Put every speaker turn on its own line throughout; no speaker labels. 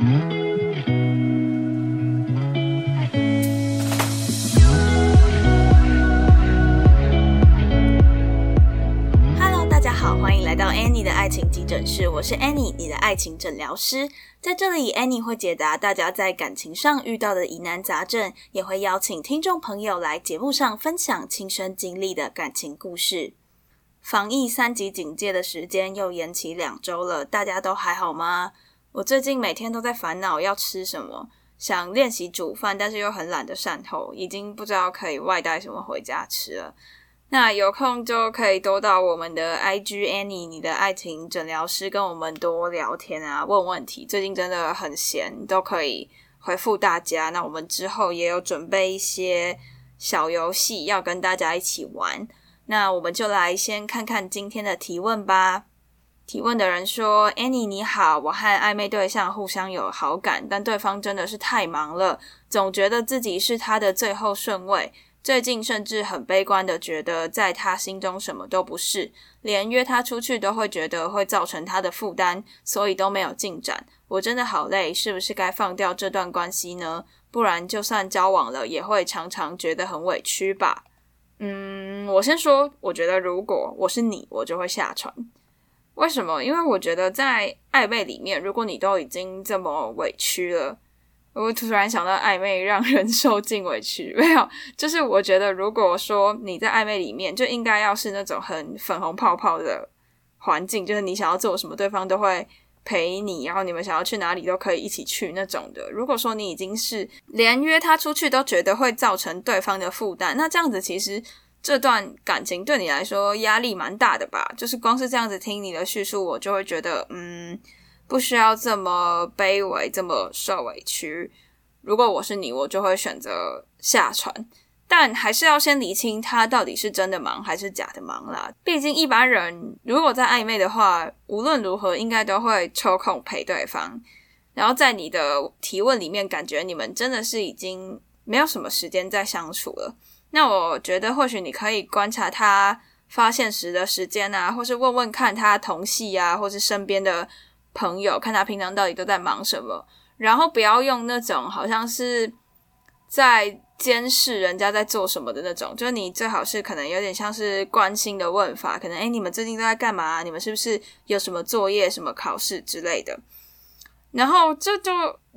Hello，大家好，欢迎来到 Annie 的爱情急诊室，我是 Annie，你的爱情诊疗师。在这里，Annie 会解答大家在感情上遇到的疑难杂症，也会邀请听众朋友来节目上分享亲身经历的感情故事。防疫三级警戒的时间又延期两周了，大家都还好吗？我最近每天都在烦恼要吃什么，想练习煮饭，但是又很懒得善后，已经不知道可以外带什么回家吃了。那有空就可以多到我们的 IG Annie，你的爱情诊疗师，跟我们多聊天啊，问问题。最近真的很闲，都可以回复大家。那我们之后也有准备一些小游戏要跟大家一起玩。那我们就来先看看今天的提问吧。提问的人说：“Annie 你好，我和暧昧对象互相有好感，但对方真的是太忙了，总觉得自己是他的最后顺位。”最近甚至很悲观的觉得，在他心中什么都不是，连约他出去都会觉得会造成他的负担，所以都没有进展。我真的好累，是不是该放掉这段关系呢？不然就算交往了，也会常常觉得很委屈吧。嗯，我先说，我觉得如果我是你，我就会下船。为什么？因为我觉得在暧昧里面，如果你都已经这么委屈了。我突然想到，暧昧让人 受尽委屈。没有，就是我觉得，如果说你在暧昧里面，就应该要是那种很粉红泡泡的环境，就是你想要做什么，对方都会陪你，然后你们想要去哪里都可以一起去那种的。如果说你已经是连约他出去都觉得会造成对方的负担，那这样子其实这段感情对你来说压力蛮大的吧？就是光是这样子听你的叙述，我就会觉得，嗯。不需要这么卑微，这么受委屈。如果我是你，我就会选择下船，但还是要先理清他到底是真的忙还是假的忙啦。毕竟一般人如果在暧昧的话，无论如何应该都会抽空陪对方。然后在你的提问里面，感觉你们真的是已经没有什么时间再相处了。那我觉得或许你可以观察他发现时的时间啊，或是问问看他同系啊，或是身边的。朋友看他平常到底都在忙什么，然后不要用那种好像是在监视人家在做什么的那种，就是你最好是可能有点像是关心的问法，可能诶，你们最近都在干嘛？你们是不是有什么作业、什么考试之类的？然后这就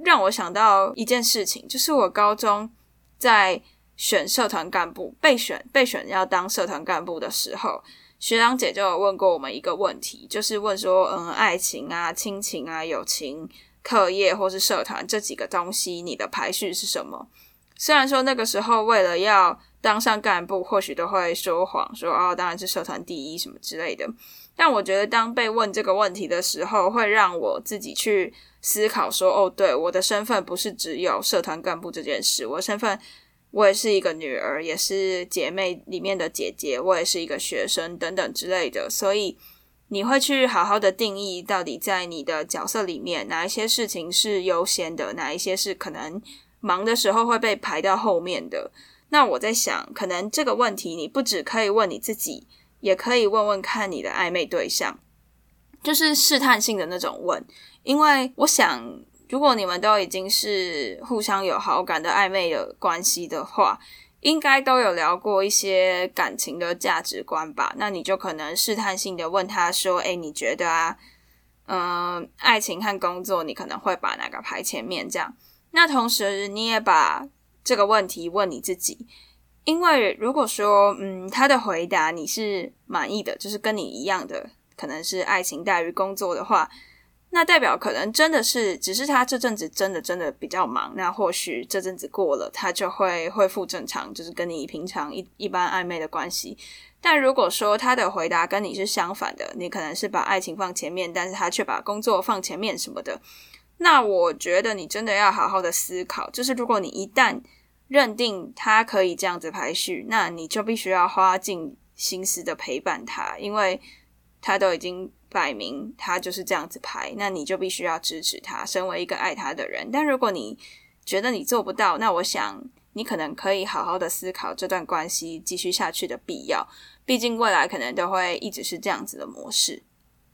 让我想到一件事情，就是我高中在选社团干部、备选、备选要当社团干部的时候。学长姐就有问过我们一个问题，就是问说，嗯，爱情啊、亲情啊、友情、课业或是社团这几个东西，你的排序是什么？虽然说那个时候为了要当上干部，或许都会说谎，说哦，当然是社团第一什么之类的。但我觉得，当被问这个问题的时候，会让我自己去思考，说，哦，对，我的身份不是只有社团干部这件事，我身份。我也是一个女儿，也是姐妹里面的姐姐，我也是一个学生等等之类的，所以你会去好好的定义，到底在你的角色里面，哪一些事情是优先的，哪一些是可能忙的时候会被排到后面的。那我在想，可能这个问题你不只可以问你自己，也可以问问看你的暧昧对象，就是试探性的那种问，因为我想。如果你们都已经是互相有好感的暧昧的关系的话，应该都有聊过一些感情的价值观吧？那你就可能试探性的问他说：“哎，你觉得啊，嗯，爱情和工作，你可能会把哪个排前面？”这样。那同时你也把这个问题问你自己，因为如果说嗯，他的回答你是满意的，就是跟你一样的，可能是爱情大于工作的话。那代表可能真的是，只是他这阵子真的真的比较忙。那或许这阵子过了，他就会恢复正常，就是跟你平常一一般暧昧的关系。但如果说他的回答跟你是相反的，你可能是把爱情放前面，但是他却把工作放前面什么的，那我觉得你真的要好好的思考。就是如果你一旦认定他可以这样子排序，那你就必须要花尽心思的陪伴他，因为他都已经。摆明他就是这样子排，那你就必须要支持他，身为一个爱他的人。但如果你觉得你做不到，那我想你可能可以好好的思考这段关系继续下去的必要。毕竟未来可能都会一直是这样子的模式。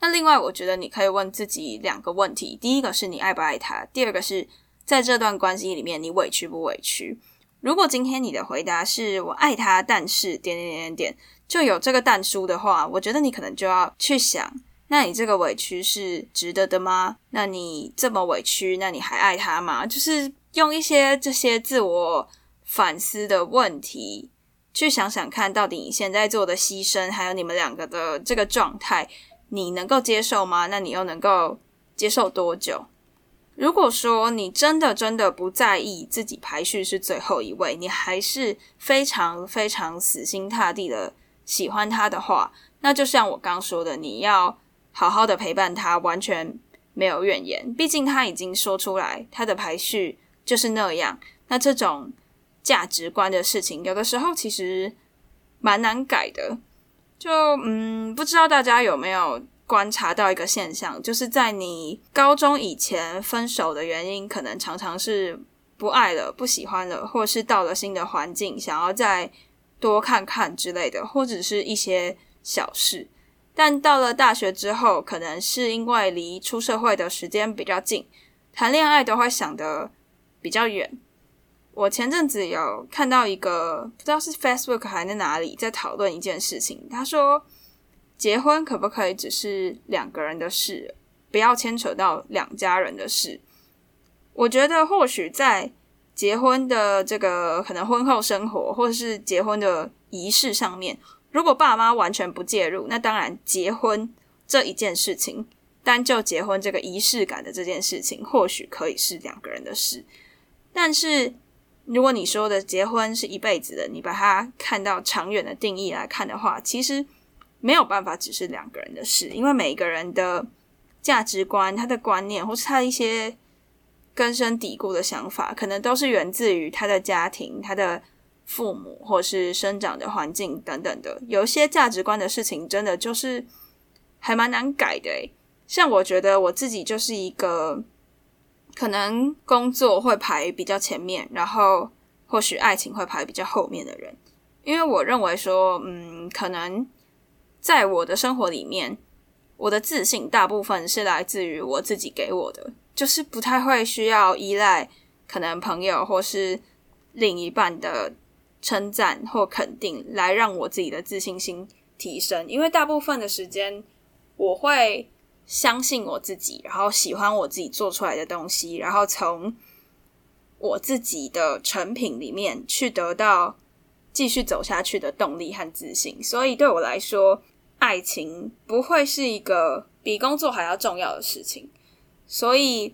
那另外，我觉得你可以问自己两个问题：第一个是你爱不爱他；第二个是在这段关系里面你委屈不委屈。如果今天你的回答是我爱他，但是点点点点点就有这个但书的话，我觉得你可能就要去想，那你这个委屈是值得的吗？那你这么委屈，那你还爱他吗？就是用一些这些自我反思的问题去想想看，到底你现在做的牺牲，还有你们两个的这个状态。你能够接受吗？那你又能够接受多久？如果说你真的真的不在意自己排序是最后一位，你还是非常非常死心塌地的喜欢他的话，那就像我刚说的，你要好好的陪伴他，完全没有怨言。毕竟他已经说出来，他的排序就是那样。那这种价值观的事情，有的时候其实蛮难改的。就嗯，不知道大家有没有观察到一个现象，就是在你高中以前分手的原因，可能常常是不爱了、不喜欢了，或是到了新的环境，想要再多看看之类的，或者是一些小事。但到了大学之后，可能是因为离出社会的时间比较近，谈恋爱都会想得比较远。我前阵子有看到一个不知道是 Facebook 还是哪里在讨论一件事情，他说结婚可不可以只是两个人的事，不要牵扯到两家人的事。我觉得或许在结婚的这个可能婚后生活或者是结婚的仪式上面，如果爸妈完全不介入，那当然结婚这一件事情，单就结婚这个仪式感的这件事情，或许可以是两个人的事，但是。如果你说的结婚是一辈子的，你把它看到长远的定义来看的话，其实没有办法只是两个人的事，因为每一个人的价值观、他的观念，或是他一些根深蒂固的想法，可能都是源自于他的家庭、他的父母，或是生长的环境等等的。有一些价值观的事情，真的就是还蛮难改的。像我觉得我自己就是一个。可能工作会排比较前面，然后或许爱情会排比较后面的人，因为我认为说，嗯，可能在我的生活里面，我的自信大部分是来自于我自己给我的，就是不太会需要依赖可能朋友或是另一半的称赞或肯定来让我自己的自信心提升，因为大部分的时间我会。相信我自己，然后喜欢我自己做出来的东西，然后从我自己的成品里面去得到继续走下去的动力和自信。所以对我来说，爱情不会是一个比工作还要重要的事情。所以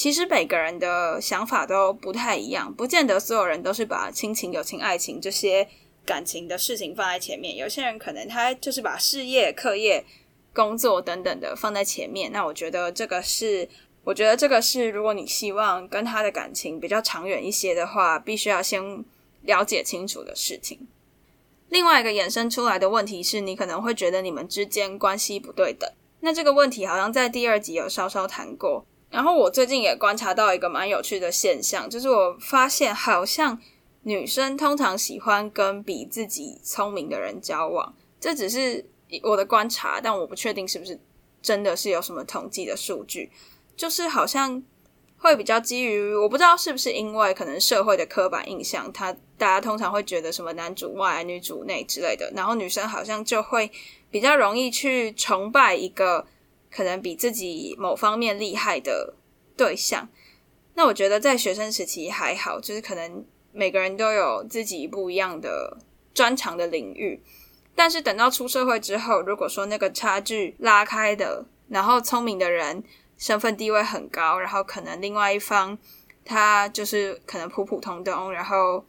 其实每个人的想法都不太一样，不见得所有人都是把亲情、友情、爱情这些感情的事情放在前面。有些人可能他就是把事业、课业。工作等等的放在前面，那我觉得这个是，我觉得这个是，如果你希望跟他的感情比较长远一些的话，必须要先了解清楚的事情。另外一个衍生出来的问题是，你可能会觉得你们之间关系不对等。那这个问题好像在第二集有稍稍谈过。然后我最近也观察到一个蛮有趣的现象，就是我发现好像女生通常喜欢跟比自己聪明的人交往，这只是。我的观察，但我不确定是不是真的是有什么统计的数据，就是好像会比较基于我不知道是不是因为可能社会的刻板印象，他大家通常会觉得什么男主外女主内之类的，然后女生好像就会比较容易去崇拜一个可能比自己某方面厉害的对象。那我觉得在学生时期还好，就是可能每个人都有自己不一样的专长的领域。但是等到出社会之后，如果说那个差距拉开的，然后聪明的人身份地位很高，然后可能另外一方他就是可能普普通通，然后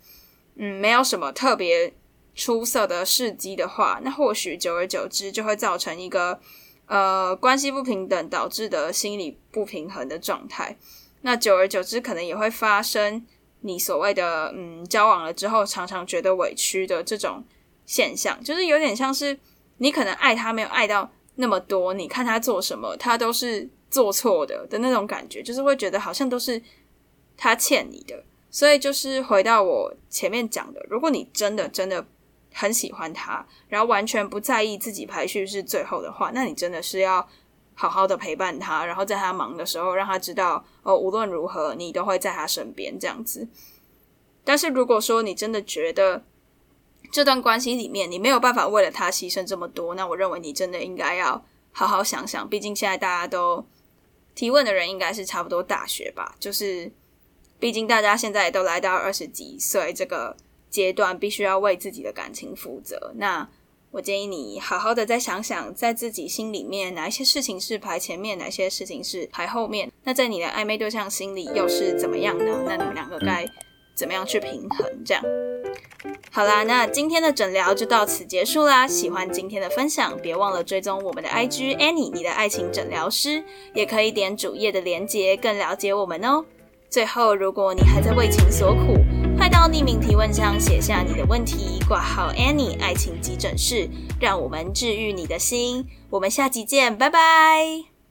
嗯没有什么特别出色的事迹的话，那或许久而久之就会造成一个呃关系不平等导致的心理不平衡的状态。那久而久之，可能也会发生你所谓的嗯交往了之后常常觉得委屈的这种。现象就是有点像是你可能爱他没有爱到那么多，你看他做什么，他都是做错的的那种感觉，就是会觉得好像都是他欠你的。所以就是回到我前面讲的，如果你真的真的很喜欢他，然后完全不在意自己排序是最后的话，那你真的是要好好的陪伴他，然后在他忙的时候，让他知道哦，无论如何你都会在他身边这样子。但是如果说你真的觉得这段关系里面你没有办法为了他牺牲这么多，那我认为你真的应该要好好想想。毕竟现在大家都提问的人应该是差不多大学吧，就是毕竟大家现在都来到二十几岁这个阶段，必须要为自己的感情负责。那我建议你好好的再想想，在自己心里面哪一些事情是排前面，哪些事情是排后面。那在你的暧昧对象心里又是怎么样呢？那你们两个该怎么样去平衡？这样好啦，那今天的诊疗就到此结束啦。喜欢今天的分享，别忘了追踪我们的 IG Annie，你的爱情诊疗师，也可以点主页的链接，更了解我们哦。最后，如果你还在为情所苦，快到匿名提问箱写下你的问题，挂号 Annie 爱情急诊室，让我们治愈你的心。我们下集见，拜拜。